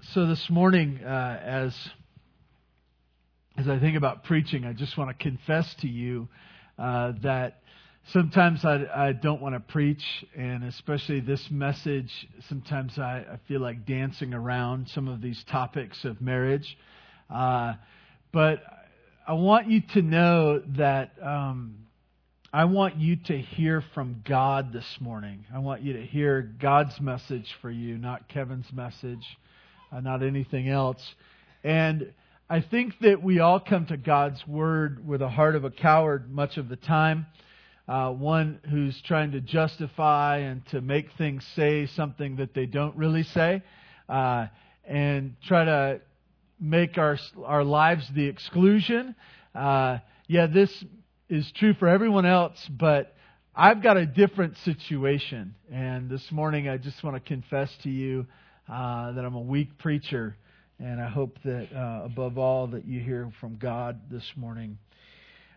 so this morning, uh, as as I think about preaching, I just want to confess to you uh, that sometimes I, I don't want to preach, and especially this message. Sometimes I, I feel like dancing around some of these topics of marriage, uh, but I want you to know that. Um, I want you to hear from God this morning. I want you to hear God's message for you, not Kevin's message not anything else. And I think that we all come to God's Word with a heart of a coward much of the time. Uh, one who's trying to justify and to make things say something that they don't really say, uh, and try to make our our lives the exclusion. Uh, yeah, this is true for everyone else, but I've got a different situation. And this morning, I just want to confess to you uh, that I'm a weak preacher, and I hope that uh, above all that you hear from God this morning.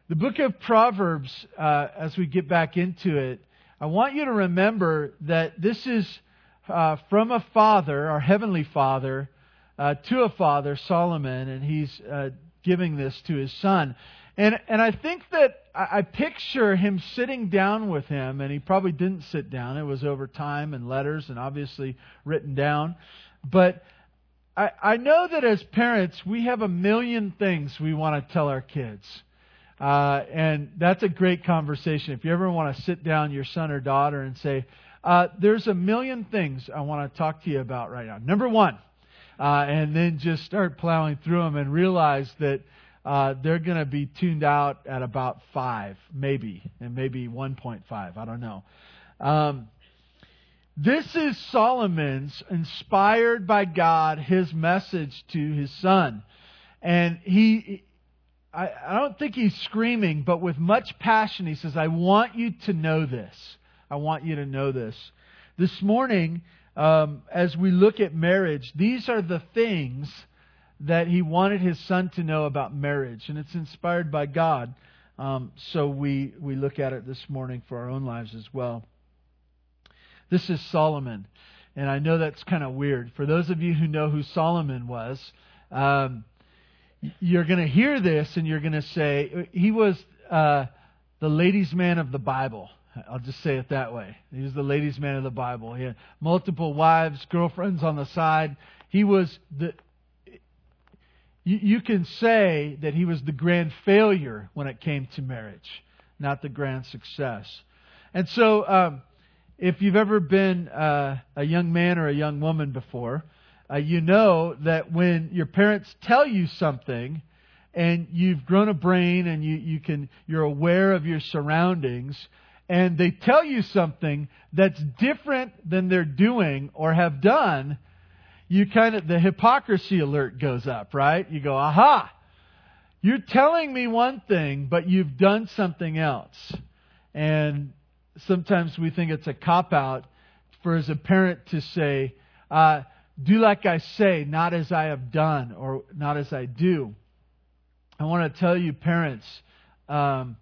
The book of Proverbs, uh, as we get back into it, I want you to remember that this is uh, from a father, our heavenly father, uh, to a father, Solomon, and he's uh, giving this to his son. And, and I think that I, I picture him sitting down with him, and he probably didn't sit down. It was over time and letters and obviously written down. But I, I know that as parents, we have a million things we want to tell our kids. Uh, and that's a great conversation. If you ever want to sit down your son or daughter and say, uh, there's a million things I want to talk to you about right now. Number one, uh, and then just start plowing through them and realize that uh, they're going to be tuned out at about 5, maybe, and maybe 1.5. I don't know. Um, this is Solomon's, inspired by God, his message to his son. And he, I, I don't think he's screaming, but with much passion, he says, I want you to know this. I want you to know this. This morning, um, as we look at marriage, these are the things that he wanted his son to know about marriage, and it's inspired by God. Um, so we, we look at it this morning for our own lives as well. This is Solomon, and I know that's kind of weird. For those of you who know who Solomon was, um, you're going to hear this and you're going to say, he was uh, the ladies' man of the Bible. I'll just say it that way. He was the ladies' man of the Bible. He had multiple wives, girlfriends on the side. He was the you, you can say that he was the grand failure when it came to marriage, not the grand success. And so, um, if you've ever been uh, a young man or a young woman before, uh, you know that when your parents tell you something and you've grown a brain and you, you can, you're aware of your surroundings, and they tell you something that's different than they're doing or have done, you kind of, the hypocrisy alert goes up, right? You go, aha! You're telling me one thing, but you've done something else. And sometimes we think it's a cop out for as a parent to say, uh, do like I say, not as I have done, or not as I do. I want to tell you, parents, um,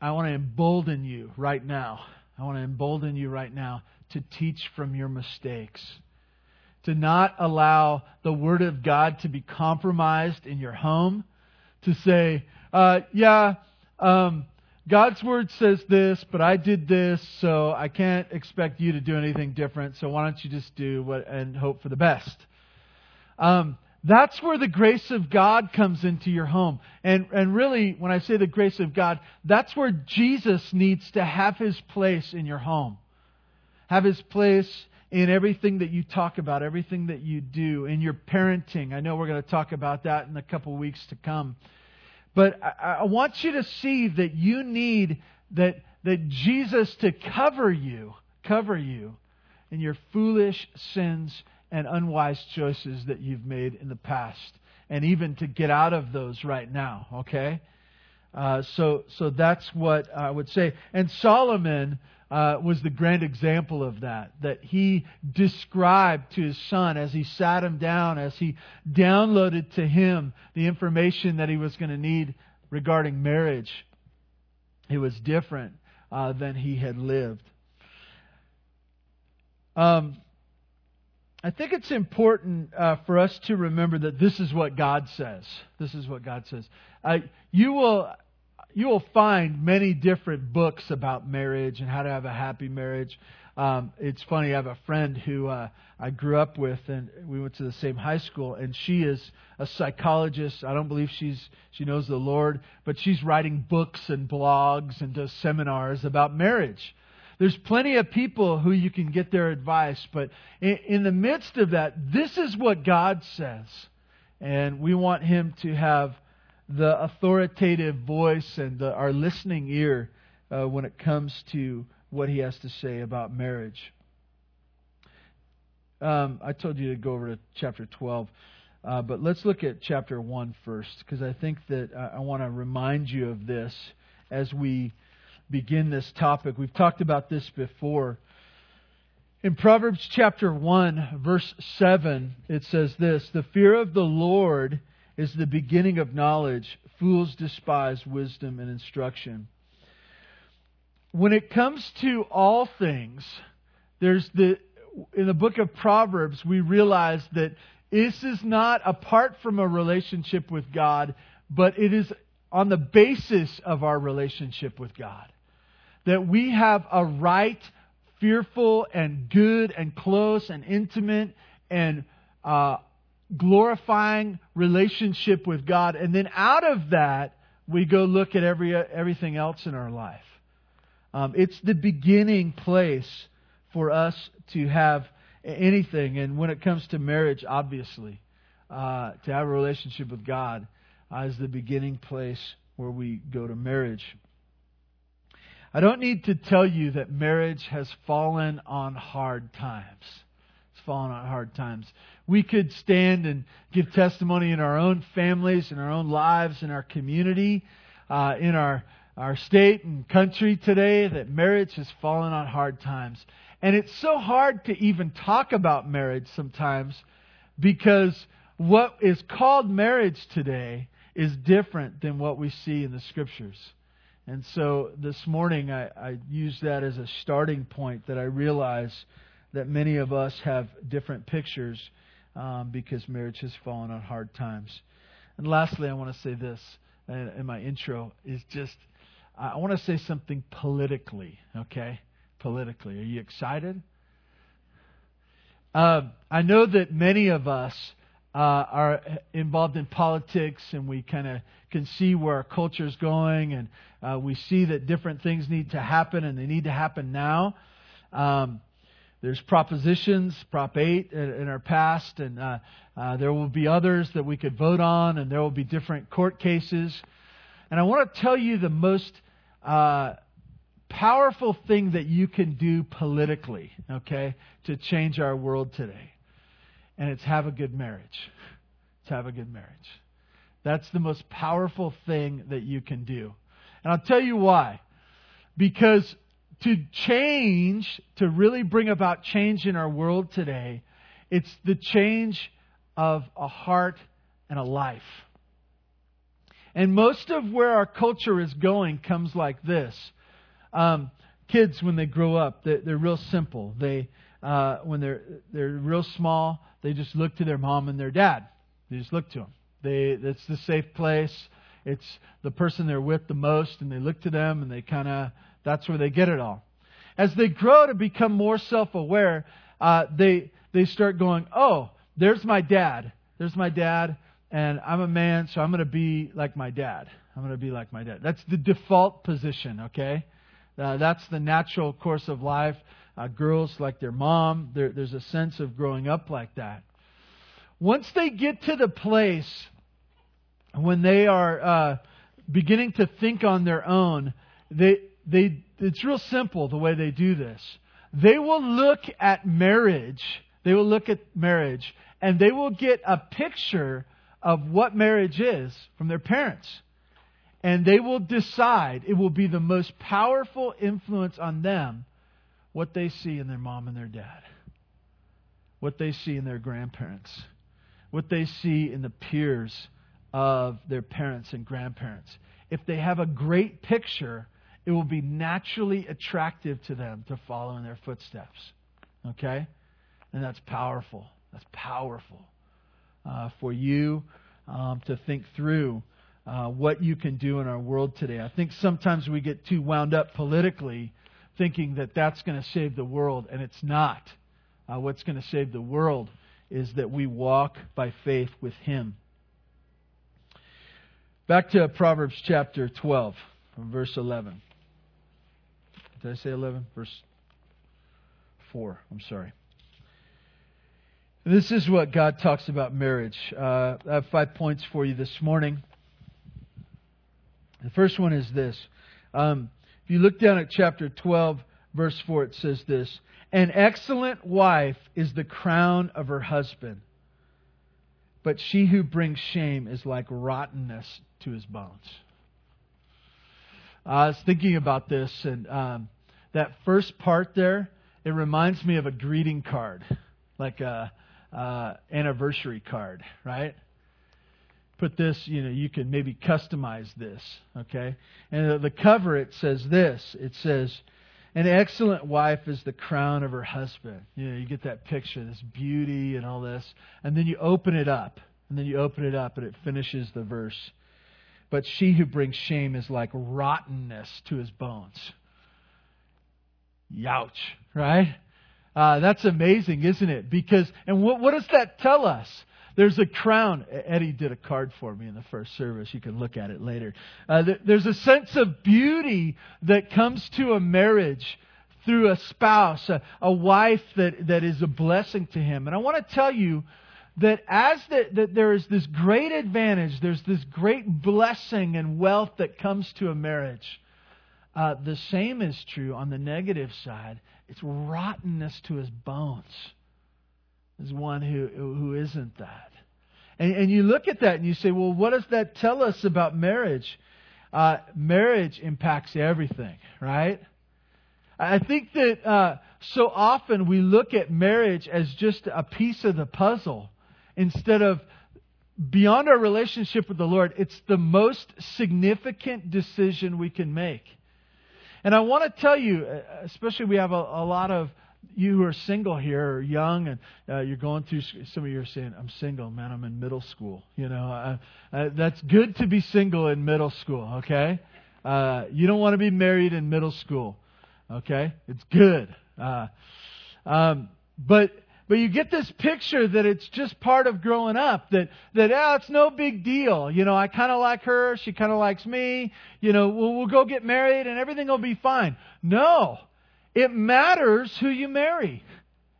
I want to embolden you right now. I want to embolden you right now to teach from your mistakes to not allow the Word of God to be compromised in your home, to say, uh, yeah, um, God's Word says this, but I did this, so I can't expect you to do anything different, so why don't you just do what and hope for the best? Um, that's where the grace of God comes into your home. And, and really, when I say the grace of God, that's where Jesus needs to have his place in your home. Have his place in everything that you talk about, everything that you do, in your parenting. I know we're going to talk about that in a couple weeks to come. But I, I want you to see that you need that, that Jesus to cover you, cover you in your foolish sins and unwise choices that you've made in the past, and even to get out of those right now, okay? Uh, so, so that's what I would say. And Solomon uh, was the grand example of that. That he described to his son as he sat him down, as he downloaded to him the information that he was going to need regarding marriage. It was different uh, than he had lived. Um, I think it's important uh, for us to remember that this is what God says. This is what God says. Uh, you will you will find many different books about marriage and how to have a happy marriage. Um, it's funny. I have a friend who uh, I grew up with, and we went to the same high school. And she is a psychologist. I don't believe she's she knows the Lord, but she's writing books and blogs and does seminars about marriage. There's plenty of people who you can get their advice, but in, in the midst of that, this is what God says, and we want Him to have the authoritative voice and the, our listening ear uh, when it comes to what he has to say about marriage. Um, I told you to go over to chapter 12, uh, but let's look at chapter 1 first, because I think that I, I want to remind you of this as we begin this topic. We've talked about this before. In Proverbs chapter 1, verse 7, it says this The fear of the Lord is the beginning of knowledge. Fools despise wisdom and instruction. When it comes to all things, there's the in the book of Proverbs, we realize that this is not apart from a relationship with God, but it is on the basis of our relationship with God. That we have a right, fearful, and good, and close, and intimate, and uh, glorifying relationship with God. And then out of that, we go look at every, everything else in our life. Um, it's the beginning place for us to have anything. And when it comes to marriage, obviously, uh, to have a relationship with God uh, is the beginning place where we go to marriage. I don't need to tell you that marriage has fallen on hard times. Fallen on hard times we could stand and give testimony in our own families, in our own lives, in our community, uh, in our, our state and country today that marriage has fallen on hard times. And it's so hard to even talk about marriage sometimes because what is called marriage today is different than what we see in the scriptures. And so this morning I, I use that as a starting point that I realize that many of us have different pictures um, because marriage has fallen on hard times. And lastly, I want to say this in, my intro is just I want to say something politically, okay? Politically. Are you excited? Uh, I know that many of us uh, are involved in politics and we kind of can see where our culture is going and uh, we see that different things need to happen and they need to happen now. Um, there's propositions, Prop 8 in our past, and uh, uh, there will be others that we could vote on, and there will be different court cases. And I want to tell you the most uh, powerful thing that you can do politically, okay, to change our world today. And it's have a good marriage. It's have a good marriage. That's the most powerful thing that you can do. And I'll tell you why. Because to change, to really bring about change in our world today, it's the change of a heart and a life. And most of where our culture is going comes like this. Um, kids, when they grow up, they're, they're real simple. They, uh, when they're they're real small, they just look to their mom and their dad. They just look to them. They, it's the safe place. It's the person they're with the most, and they look to them, and they kind of that's where they get it all. As they grow to become more self aware, uh, they, they start going, oh, there's my dad. There's my dad, and I'm a man, so I'm going to be like my dad. I'm going to be like my dad. That's the default position, okay? Uh, that's the natural course of life. Uh, girls like their mom, there, there's a sense of growing up like that. Once they get to the place when they are uh, beginning to think on their own, they, they, it's real simple the way they do this. They will look at marriage, they will look at marriage, and they will get a picture of what marriage is from their parents. And they will decide, it will be the most powerful influence on them what they see in their mom and their dad, what they see in their grandparents, what they see in the peers of their parents and grandparents. If they have a great picture it will be naturally attractive to them to follow in their footsteps. Okay? And that's powerful. That's powerful uh, for you um, to think through uh, what you can do in our world today. I think sometimes we get too wound up politically thinking that that's going to save the world, and it's not. Uh, what's going to save the world is that we walk by faith with Him. Back to Proverbs chapter 12, verse 11. Did I say 11? Verse 4. I'm sorry. This is what God talks about marriage. Uh, I have five points for you this morning. The first one is this. Um, if you look down at chapter 12, verse 4, it says this An excellent wife is the crown of her husband, but she who brings shame is like rottenness to his bones. I was thinking about this, and um, that first part there, it reminds me of a greeting card, like a anniversary card, right? Put this, you know, you can maybe customize this, okay? And the cover, it says this it says, An excellent wife is the crown of her husband. You know, you get that picture, this beauty and all this. And then you open it up, and then you open it up, and it finishes the verse. But she who brings shame is like rottenness to his bones. Youch, right? Uh, that's amazing, isn't it? Because, and what, what does that tell us? There's a crown. Eddie did a card for me in the first service. You can look at it later. Uh, there's a sense of beauty that comes to a marriage through a spouse, a, a wife that, that is a blessing to him. And I want to tell you that as the, that there is this great advantage, there's this great blessing and wealth that comes to a marriage. Uh, the same is true on the negative side. It's rottenness to his bones. There's one who, who isn't that. And, and you look at that and you say, well, what does that tell us about marriage? Uh, marriage impacts everything, right? I think that uh, so often we look at marriage as just a piece of the puzzle instead of beyond our relationship with the Lord, it's the most significant decision we can make. And I want to tell you, uh, especially we have a, a lot of you who are single here or young and uh, you're going through some of you are saying i'm single man i'm in middle school you know? Uh, uh, that's good to be single in middle school okay? Uh, you don't want to be married in middle school okay? It's good uh, um, but but you get this picture that it's just part of growing up, that, that oh, it's no big deal. You know, I kind of like her, she kind of likes me. You know, we'll, we'll go get married and everything will be fine. No. It matters who you marry.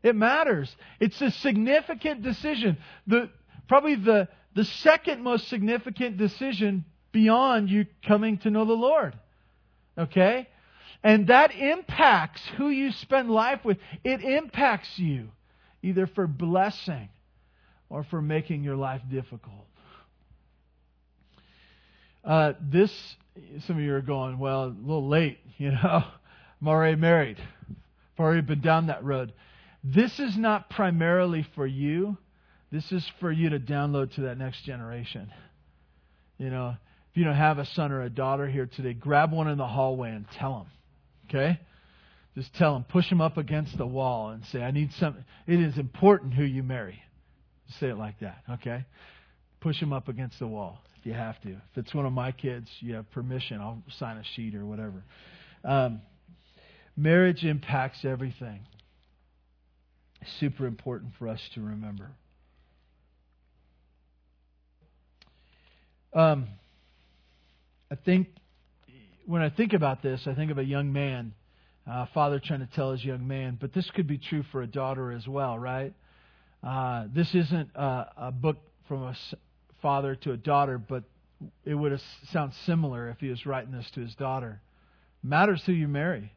It matters. It's a significant decision. The, probably the, the second most significant decision beyond you coming to know the Lord. Okay? And that impacts who you spend life with. It impacts you either for blessing or for making your life difficult. Uh, this, some of you are going, well, a little late, you know. I'm already married. I've already been down that road. This is not primarily for you. This is for you to download to that next generation. You know, if you don't have a son or a daughter here today, grab one in the hallway and tell them. Okay? Just tell them, push them up against the wall and say, I need some. It is important who you marry. Say it like that, okay? Push them up against the wall if you have to. If it's one of my kids, you have permission. I'll sign a sheet or whatever. Um, marriage impacts everything. Super important for us to remember. Um, I think when I think about this, I think of a young man uh, father trying to tell his young man, but this could be true for a daughter as well, right? Uh, this isn't a, a book from a father to a daughter, but it would sound similar if he was writing this to his daughter. It matters who you marry.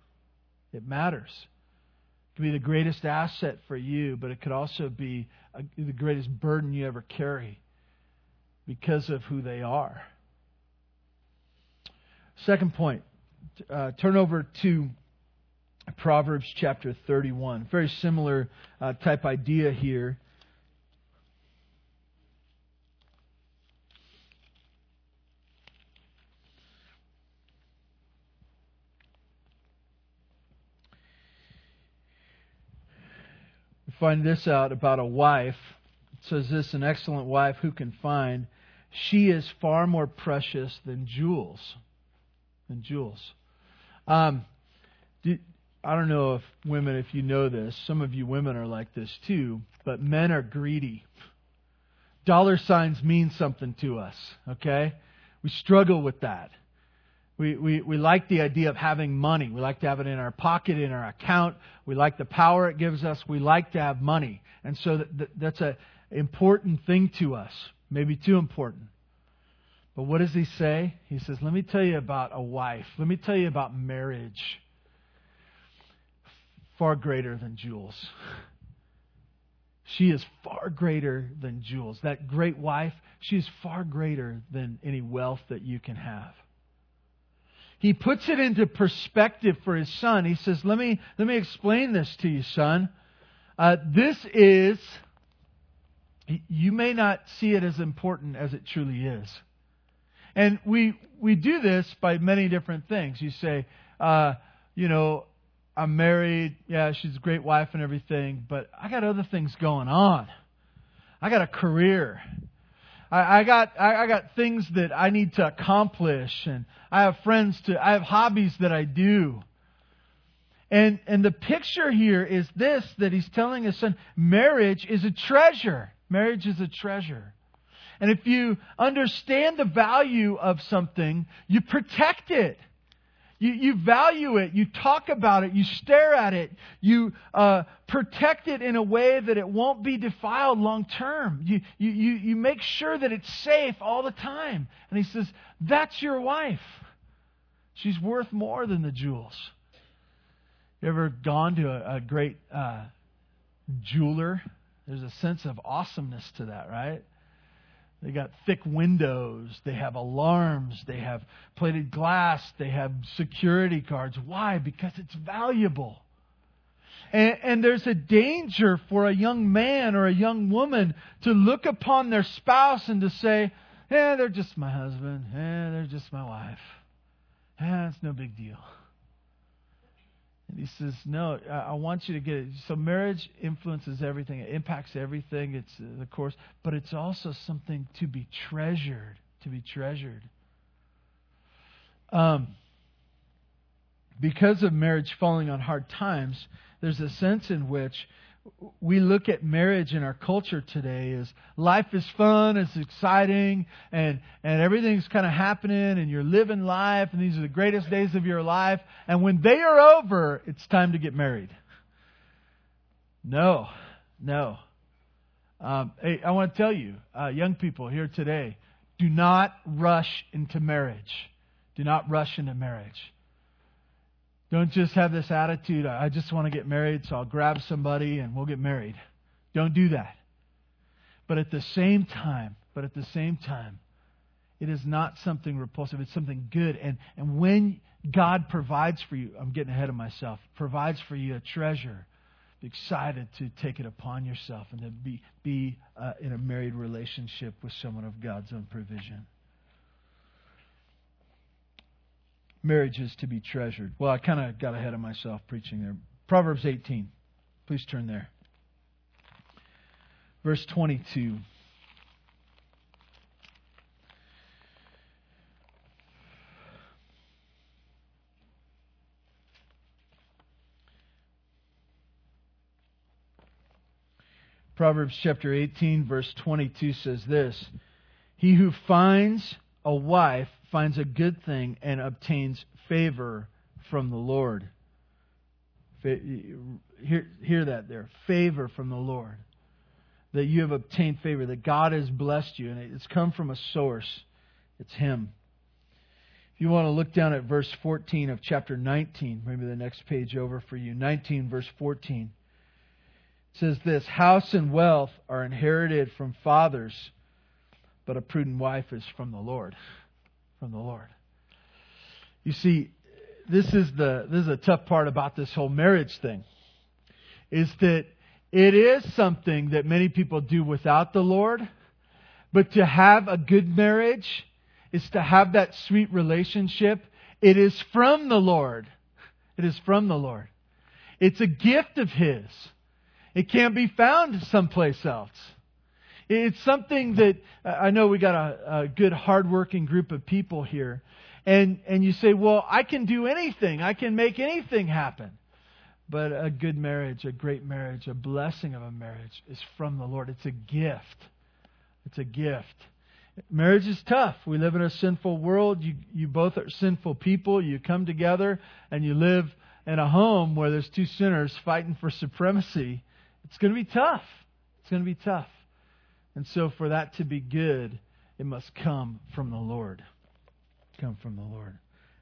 It matters. It can be the greatest asset for you, but it could also be a, the greatest burden you ever carry because of who they are. Second point, uh, turn over to Proverbs chapter 31. Very similar uh, type idea here. find this out about a wife. It says this an excellent wife who can find. She is far more precious than jewels. Than jewels. Um, I don't know if women, if you know this, some of you women are like this too, but men are greedy. Dollar signs mean something to us, okay? We struggle with that. We, we, we like the idea of having money. We like to have it in our pocket, in our account. We like the power it gives us. We like to have money. And so that, that's an important thing to us, maybe too important. But what does he say? He says, Let me tell you about a wife. Let me tell you about marriage. Far greater than jewels. She is far greater than jewels. That great wife, she is far greater than any wealth that you can have he puts it into perspective for his son. He says, Let me, let me explain this to you, son. Uh, this is, you may not see it as important as it truly is. And we, we do this by many different things. You say, uh, you know, I'm married. Yeah, she's a great wife and everything, but I got other things going on. I got a career. I, I got I, I got things that I need to accomplish, and I have friends to I have hobbies that I do. And and the picture here is this that he's telling his son, marriage is a treasure. Marriage is a treasure. And if you understand the value of something, you protect it. You, you value it. You talk about it. You stare at it. You uh, protect it in a way that it won't be defiled long term. You, you, you, you make sure that it's safe all the time. And he says, That's your wife. She's worth more than the jewels. You ever gone to a, a great uh, jeweler? There's a sense of awesomeness to that, right? They got thick windows. They have alarms. They have plated glass. They have security guards. Why? Because it's valuable. And, and, there's a danger for a young man or a young woman to look upon their spouse and to say, yeah, they're just my husband. Yeah, they're just my wife. Yeah, it's no big deal. And he says, No, I want you to get it. So, marriage influences everything, it impacts everything. It's uh, the course, but it's also something to be treasured. To be treasured. Um, because of marriage falling on hard times, there's a sense in which we look at marriage in our culture today as life is fun, it's exciting, and, and everything's kind of happening, and you're living life, and these are the greatest days of your life. And when they are over, it's time to get married. No, no. Um, hey, I want to tell you, uh, young people here today, do not rush into marriage. Do not rush into marriage. Don't just have this attitude, I just want to get married, so I'll grab somebody and we'll get married. Don't do that. But at the same time, but at the same time, it is not something repulsive. It's something good. And, and when God provides for you, I'm getting ahead of myself, provides for you a treasure, be excited to take it upon yourself and to be, be uh, in a married relationship with someone of God's own provision. Marriage is to be treasured. Well, I kind of got ahead of myself preaching there. Proverbs 18. Please turn there. Verse 22. Proverbs chapter 18, verse 22 says this He who finds a wife finds a good thing and obtains favor from the Lord. Hear, hear that there. Favor from the Lord. That you have obtained favor, that God has blessed you, and it's come from a source. It's Him. If you want to look down at verse 14 of chapter 19, maybe the next page over for you, 19, verse 14, it says this House and wealth are inherited from fathers, but a prudent wife is from the Lord from the Lord. You see, this is the this is a tough part about this whole marriage thing. Is that it is something that many people do without the Lord, but to have a good marriage is to have that sweet relationship. It is from the Lord. It is from the Lord. It's a gift of His. It can't be found someplace else. It's something that uh, I know we got a, a good, hardworking group of people here. And, and you say, well, I can do anything. I can make anything happen. But a good marriage, a great marriage, a blessing of a marriage is from the Lord. It's a gift. It's a gift. Marriage is tough. We live in a sinful world. You, you both are sinful people. You come together and you live in a home where there's two sinners fighting for supremacy. It's going to be tough. It's going to be tough. And so, for that to be good, it must come from the Lord. Come from the Lord.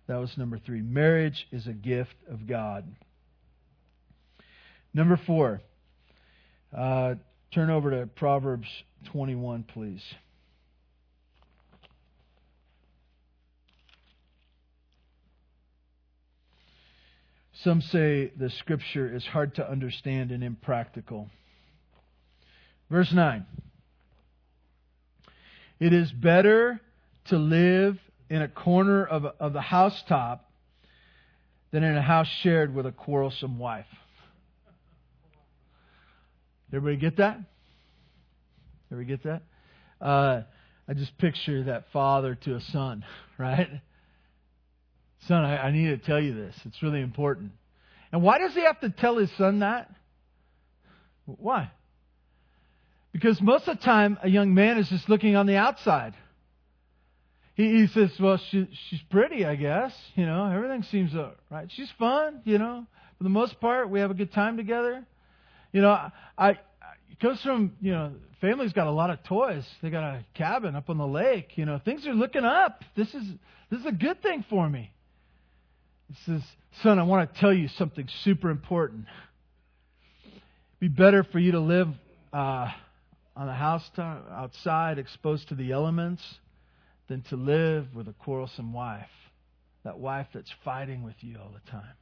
That was number three. Marriage is a gift of God. Number four. Uh, turn over to Proverbs 21, please. Some say the scripture is hard to understand and impractical. Verse 9. It is better to live in a corner of, of the housetop than in a house shared with a quarrelsome wife. Everybody get that? Everybody get that? Uh, I just picture that father to a son, right? Son, I, I need to tell you this. It's really important. And why does he have to tell his son that? Why? Because most of the time, a young man is just looking on the outside. He, he says, Well, she, she's pretty, I guess. You know, everything seems uh, right. She's fun, you know. For the most part, we have a good time together. You know, I, I it comes from, you know, family's got a lot of toys. They got a cabin up on the lake. You know, things are looking up. This is this is a good thing for me. He says, Son, I want to tell you something super important. It'd be better for you to live uh, on a housetop outside, exposed to the elements, than to live with a quarrelsome wife. That wife that's fighting with you all the time.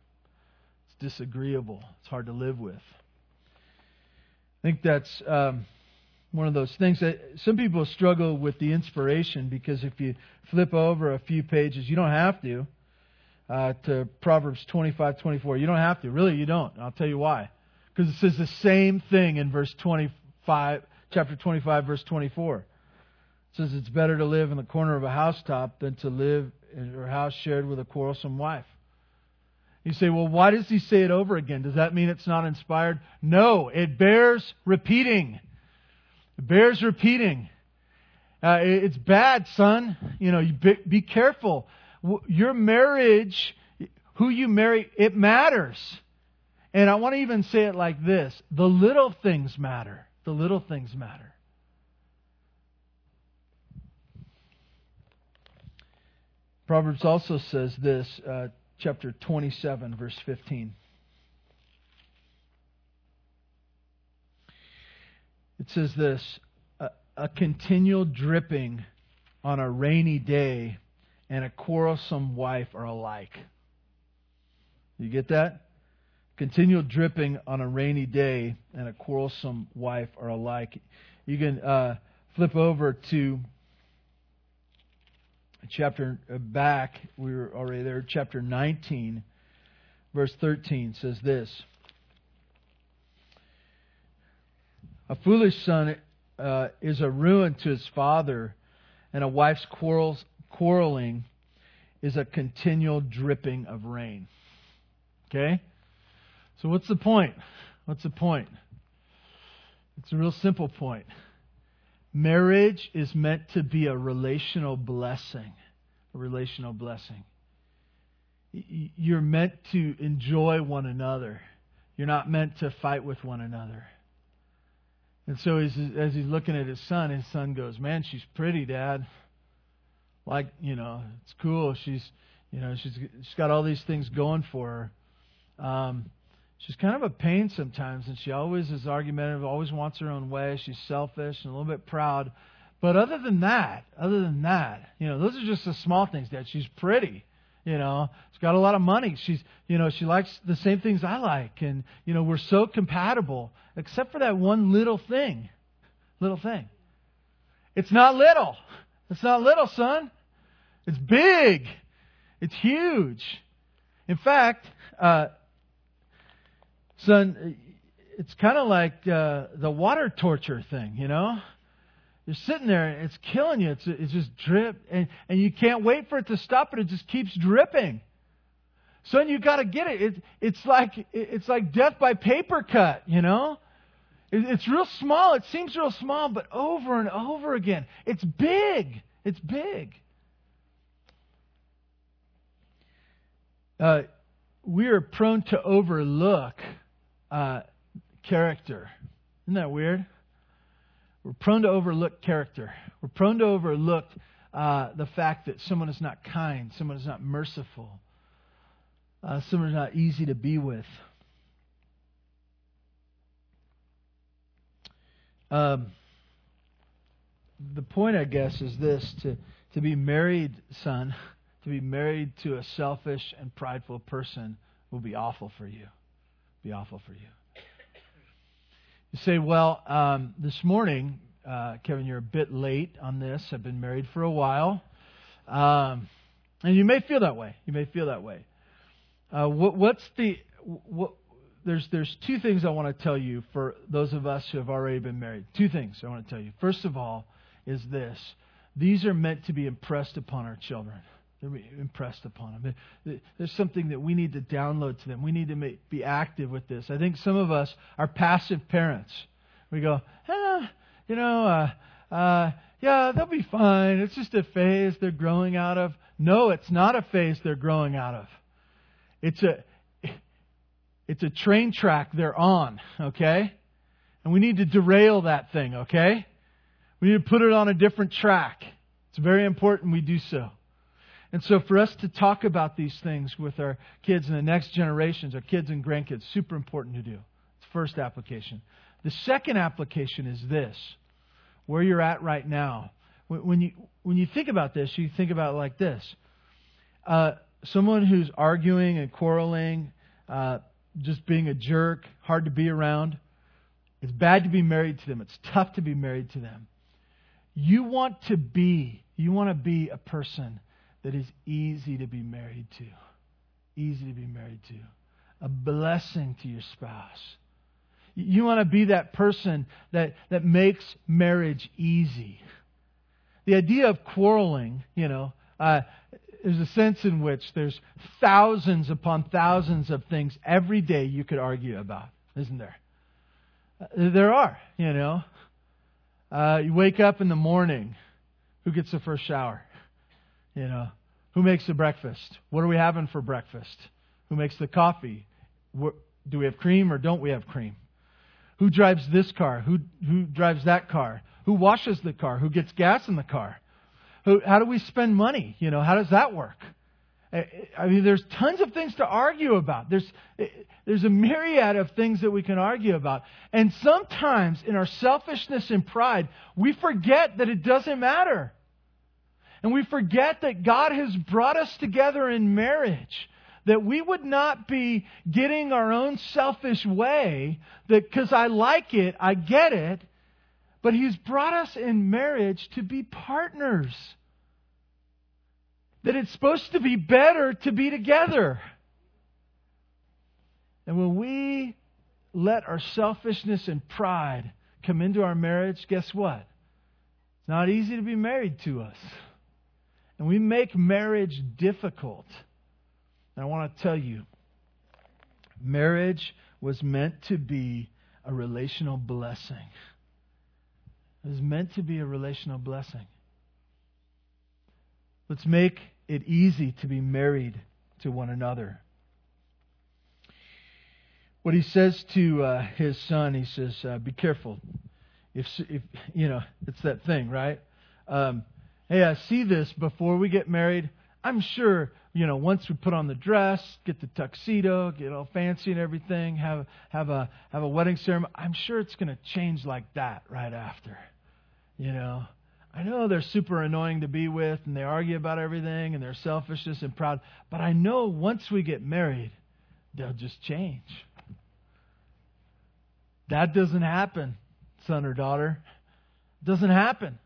It's disagreeable. It's hard to live with. I think that's um, one of those things that some people struggle with the inspiration because if you flip over a few pages, you don't have to, uh, to Proverbs 25, 24. You don't have to. Really, you don't. I'll tell you why. Because it says the same thing in verse 25, chapter 25, verse 24. It says it's better to live in the corner of a housetop than to live in a house shared with a quarrelsome wife. You say, well, why does he say it over again? Does that mean it's not inspired? No, it bears repeating. It bears repeating. Uh, it's bad, son. You know, you be, be careful. Your marriage, who you marry, it matters. And I want to even say it like this the little things matter. The little things matter. Proverbs also says this, uh, chapter 27, verse 15. It says this a, a continual dripping on a rainy day and a quarrelsome wife are alike. You get that? Continual dripping on a rainy day and a quarrelsome wife are alike. You can uh, flip over to chapter uh, back. We were already there. Chapter 19, verse 13 says this A foolish son uh, is a ruin to his father, and a wife's quarrels, quarreling is a continual dripping of rain. Okay? So, what's the point? What's the point? It's a real simple point. Marriage is meant to be a relational blessing. A relational blessing. You're meant to enjoy one another. You're not meant to fight with one another. And so, as, as he's looking at his son, his son goes, Man, she's pretty, Dad. Like, you know, it's cool. She's, you know, she's, she's got all these things going for her. Um, she's kind of a pain sometimes, and she always is argumentative, always wants her own way. She's selfish and a little bit proud. But other than that, other than that, you know, those are just the small things. That she's pretty, you know, she's got a lot of money. She's, you know, she likes the same things I like, and you know, we're so compatible, except for that one little thing, little thing. It's not little. It's not little, son. It's big. It's huge. In fact, uh, son, it's kind of like uh, the water torture thing, you know? You're sitting there and it's killing you. It's, it's just drip, and, and you can't wait for it to stop, and it just keeps dripping. So you got to get it. it. It's like it's like death by paper cut, you know. It, it's real small. It seems real small, but over and over again, it's big. It's big. Uh, we are prone to overlook uh, character. Isn't that weird? We're prone to overlook character. We're prone to overlook uh, the fact that someone is not kind, someone is not merciful, uh, someone is not easy to be with. Um, the point, I guess, is this to, to be married, son, to be married to a selfish and prideful person will be awful for you. Be awful for you. You say, well, um, this morning, uh, Kevin, you're a bit late on this. I've been married for a while. Um, and you may feel that way. You may feel that way. Uh, what, what's the. What, there's, there's two things I want to tell you for those of us who have already been married. Two things I want to tell you. First of all, is this these are meant to be impressed upon our children. They're impressed upon them. There's something that we need to download to them. We need to make, be active with this. I think some of us are passive parents. We go, eh, you know, uh, uh, yeah, they'll be fine. It's just a phase they're growing out of. No, it's not a phase they're growing out of. It's a, it's a train track they're on, okay? And we need to derail that thing, okay? We need to put it on a different track. It's very important we do so. And so for us to talk about these things with our kids and the next generations, our kids and grandkids, super important to do. It's first application. The second application is this where you're at right now. When you, when you think about this, you think about it like this uh, someone who's arguing and quarreling, uh, just being a jerk, hard to be around. It's bad to be married to them. It's tough to be married to them. You want to be, you want to be a person that is easy to be married to. Easy to be married to. A blessing to your spouse. You want to be that person that, that makes marriage easy. The idea of quarreling, you know, uh, there's a sense in which there's thousands upon thousands of things every day you could argue about, isn't there? Uh, there are, you know. Uh, you wake up in the morning, who gets the first shower? You know, who makes the breakfast? What are we having for breakfast? Who makes the coffee? Do we have cream or don't we have cream? Who drives this car? Who, who drives that car? Who washes the car? Who gets gas in the car? Who, how do we spend money? You know, how does that work? I mean, there's tons of things to argue about. There's, there's a myriad of things that we can argue about. And sometimes in our selfishness and pride, we forget that it doesn't matter. And we forget that God has brought us together in marriage. That we would not be getting our own selfish way, that because I like it, I get it, but He's brought us in marriage to be partners. That it's supposed to be better to be together. And when we let our selfishness and pride come into our marriage, guess what? It's not easy to be married to us. And we make marriage difficult. And I want to tell you marriage was meant to be a relational blessing. It was meant to be a relational blessing. Let's make it easy to be married to one another. What he says to uh, his son, he says, uh, "Be careful. If, if you know, it's that thing, right? Um, hey, I see this before we get married. I'm sure, you know, once we put on the dress, get the tuxedo, get all fancy and everything, have have a have a wedding ceremony, I'm sure it's going to change like that right after. You know, I know they're super annoying to be with and they argue about everything and they're selfishness and proud, but I know once we get married, they'll just change. That doesn't happen, son or daughter. It doesn't happen.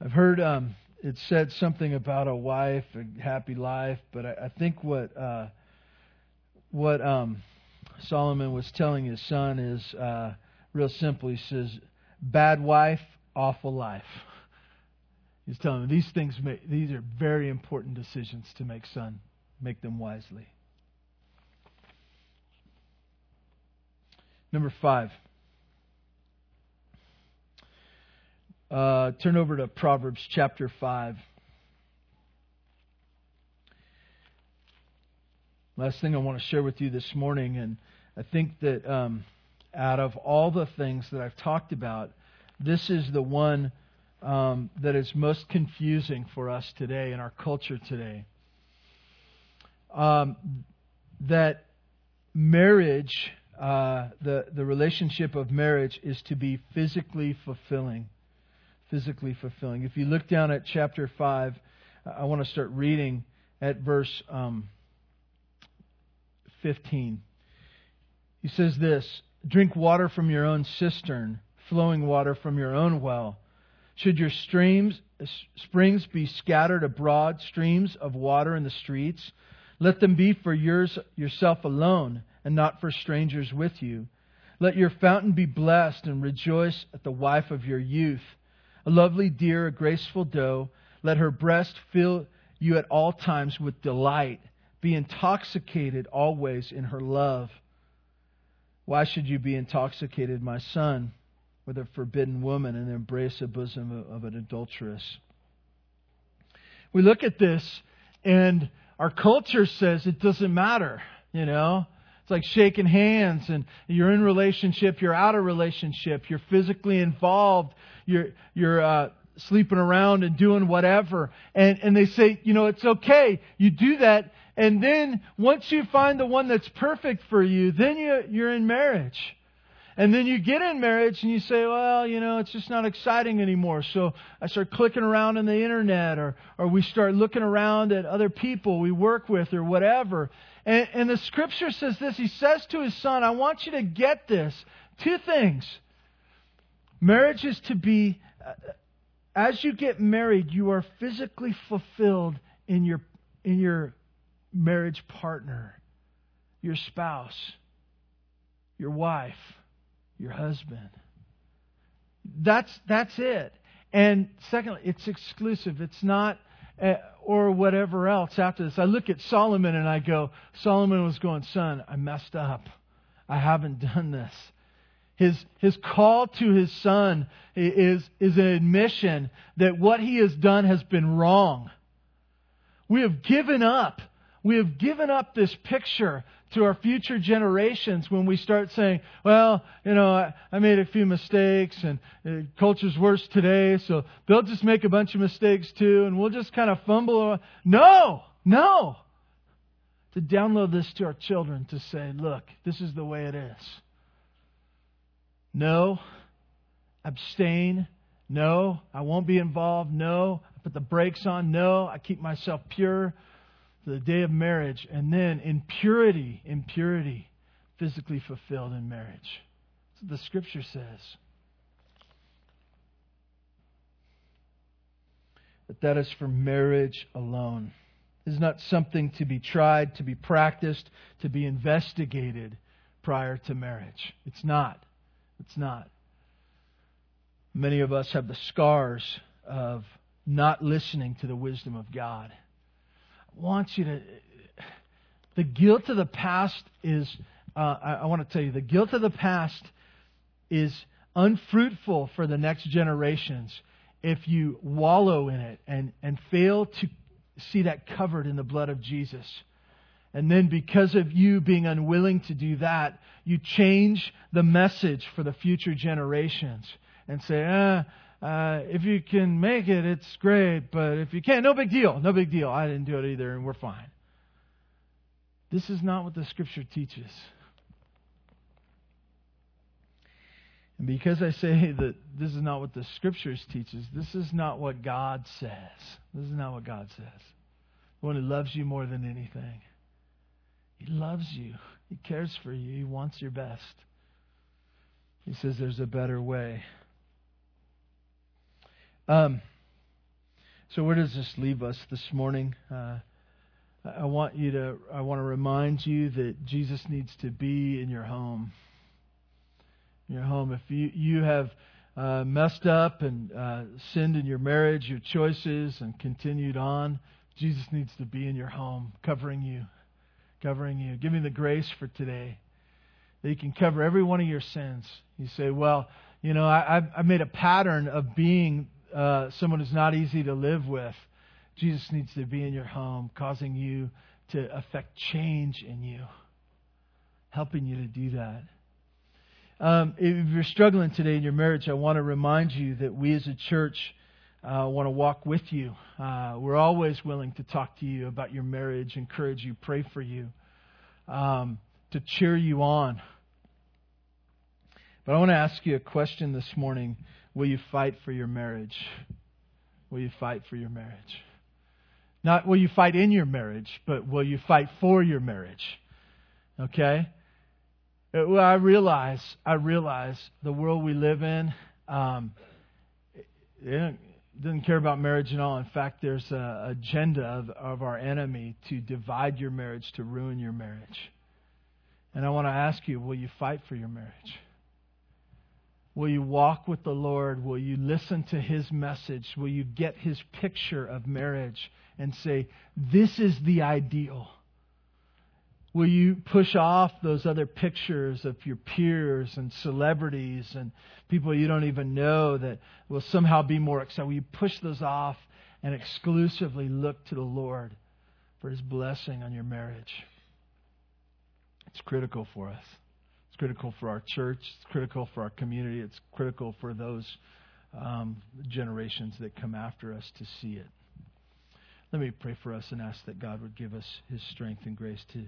I've heard um, it said something about a wife, a happy life, but I, I think what uh, what um, Solomon was telling his son is uh, real simple. He says, "Bad wife, awful life." He's telling him these things. Make, these are very important decisions to make, son. Make them wisely. Number five. Uh, turn over to Proverbs chapter 5. Last thing I want to share with you this morning, and I think that um, out of all the things that I've talked about, this is the one um, that is most confusing for us today in our culture today. Um, that marriage, uh, the, the relationship of marriage, is to be physically fulfilling. Physically fulfilling. If you look down at chapter 5, I want to start reading at verse um, 15. He says this Drink water from your own cistern, flowing water from your own well. Should your streams, springs be scattered abroad, streams of water in the streets, let them be for yours, yourself alone, and not for strangers with you. Let your fountain be blessed, and rejoice at the wife of your youth. A lovely deer, a graceful doe, let her breast fill you at all times with delight be intoxicated always in her love. Why should you be intoxicated, my son, with a forbidden woman and embrace the bosom of an adulteress? We look at this, and our culture says it doesn't matter, you know? It's like shaking hands, and you're in relationship, you're out of relationship, you're physically involved, you're, you're uh, sleeping around and doing whatever. And, and they say, you know, it's okay. You do that and then once you find the one that's perfect for you, then you, you're in marriage. And then you get in marriage and you say, well, you know, it's just not exciting anymore. So I start clicking around on the internet or, or we start looking around at other people we work with or whatever. And, and the scripture says this. He says to his son, I want you to get this. Two things. Marriage is to be, uh, as you get married, you are physically fulfilled in your, in your marriage partner, your spouse, your wife, your husband. That's, that's it. And secondly, it's exclusive. It's not, uh, or whatever else after this. I look at Solomon and I go, Solomon was going, son, I messed up. I haven't done this. His, his call to his son is, is an admission that what he has done has been wrong. We have given up we have given up this picture to our future generations when we start saying, well, you know, I, I made a few mistakes and uh, culture's worse today, so they'll just make a bunch of mistakes too and we'll just kind of fumble. No, no. To download this to our children to say, look, this is the way it is. No, abstain. No, I won't be involved. No, I put the brakes on. No, I keep myself pure the day of marriage, and then in purity, in purity, physically fulfilled in marriage. That's what the scripture says. That that is for marriage alone. Is not something to be tried, to be practiced, to be investigated prior to marriage. It's not. It's not. Many of us have the scars of not listening to the wisdom of God want you to. The guilt of the past is, uh, I, I want to tell you, the guilt of the past is unfruitful for the next generations if you wallow in it and, and fail to see that covered in the blood of Jesus. And then, because of you being unwilling to do that, you change the message for the future generations and say, ah, uh, if you can make it, it's great. But if you can't, no big deal. No big deal. I didn't do it either, and we're fine. This is not what the Scripture teaches. And because I say that this is not what the Scriptures teaches, this is not what God says. This is not what God says. The one who loves you more than anything. He loves you. He cares for you. He wants your best. He says there's a better way. Um, so, where does this leave us this morning? Uh, I want you to, I want to remind you that Jesus needs to be in your home. Your home. If you, you have uh, messed up and uh, sinned in your marriage, your choices, and continued on, Jesus needs to be in your home, covering you, covering you. Give me the grace for today that He can cover every one of your sins. You say, well, you know, I, I made a pattern of being uh, someone who's not easy to live with. Jesus needs to be in your home, causing you to affect change in you, helping you to do that. Um, if you're struggling today in your marriage, I want to remind you that we as a church uh, want to walk with you. Uh, we're always willing to talk to you about your marriage, encourage you, pray for you, um, to cheer you on. But I want to ask you a question this morning. Will you fight for your marriage? Will you fight for your marriage? Not will you fight in your marriage, but will you fight for your marriage? Okay? Uh, well, I realize, I realize the world we live in, um, it doesn't care about marriage at all. In fact, there's an agenda of, of our enemy to divide your marriage, to ruin your marriage. And I want to ask you, will you fight for your marriage? Will you walk with the Lord? Will you listen to His message? Will you get His picture of marriage and say, This is the ideal? Will you push off those other pictures of your peers and celebrities and people you don't even know that will somehow be more excited? Will you push those off and exclusively look to the Lord for His blessing on your marriage? It's critical for us critical for our church. It's critical for our community. It's critical for those um, generations that come after us to see it. Let me pray for us and ask that God would give us His strength and grace to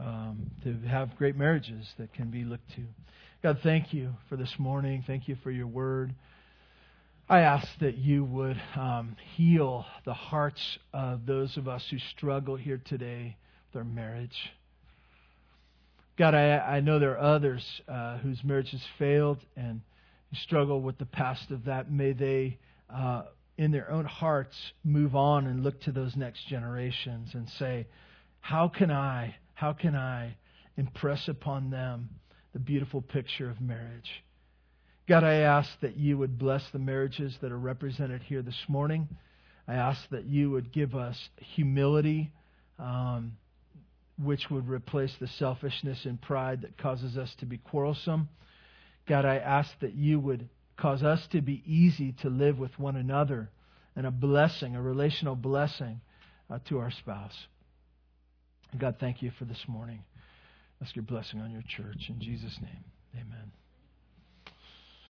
um, to have great marriages that can be looked to. God, thank you for this morning. Thank you for your word. I ask that you would um, heal the hearts of those of us who struggle here today with our marriage. God, I, I know there are others uh, whose marriage has failed and struggle with the past of that. May they, uh, in their own hearts, move on and look to those next generations and say, How can I, how can I impress upon them the beautiful picture of marriage? God, I ask that you would bless the marriages that are represented here this morning. I ask that you would give us humility. Um, which would replace the selfishness and pride that causes us to be quarrelsome. God, I ask that you would cause us to be easy to live with one another and a blessing, a relational blessing uh, to our spouse. God, thank you for this morning. Ask your blessing on your church. In Jesus' name, amen.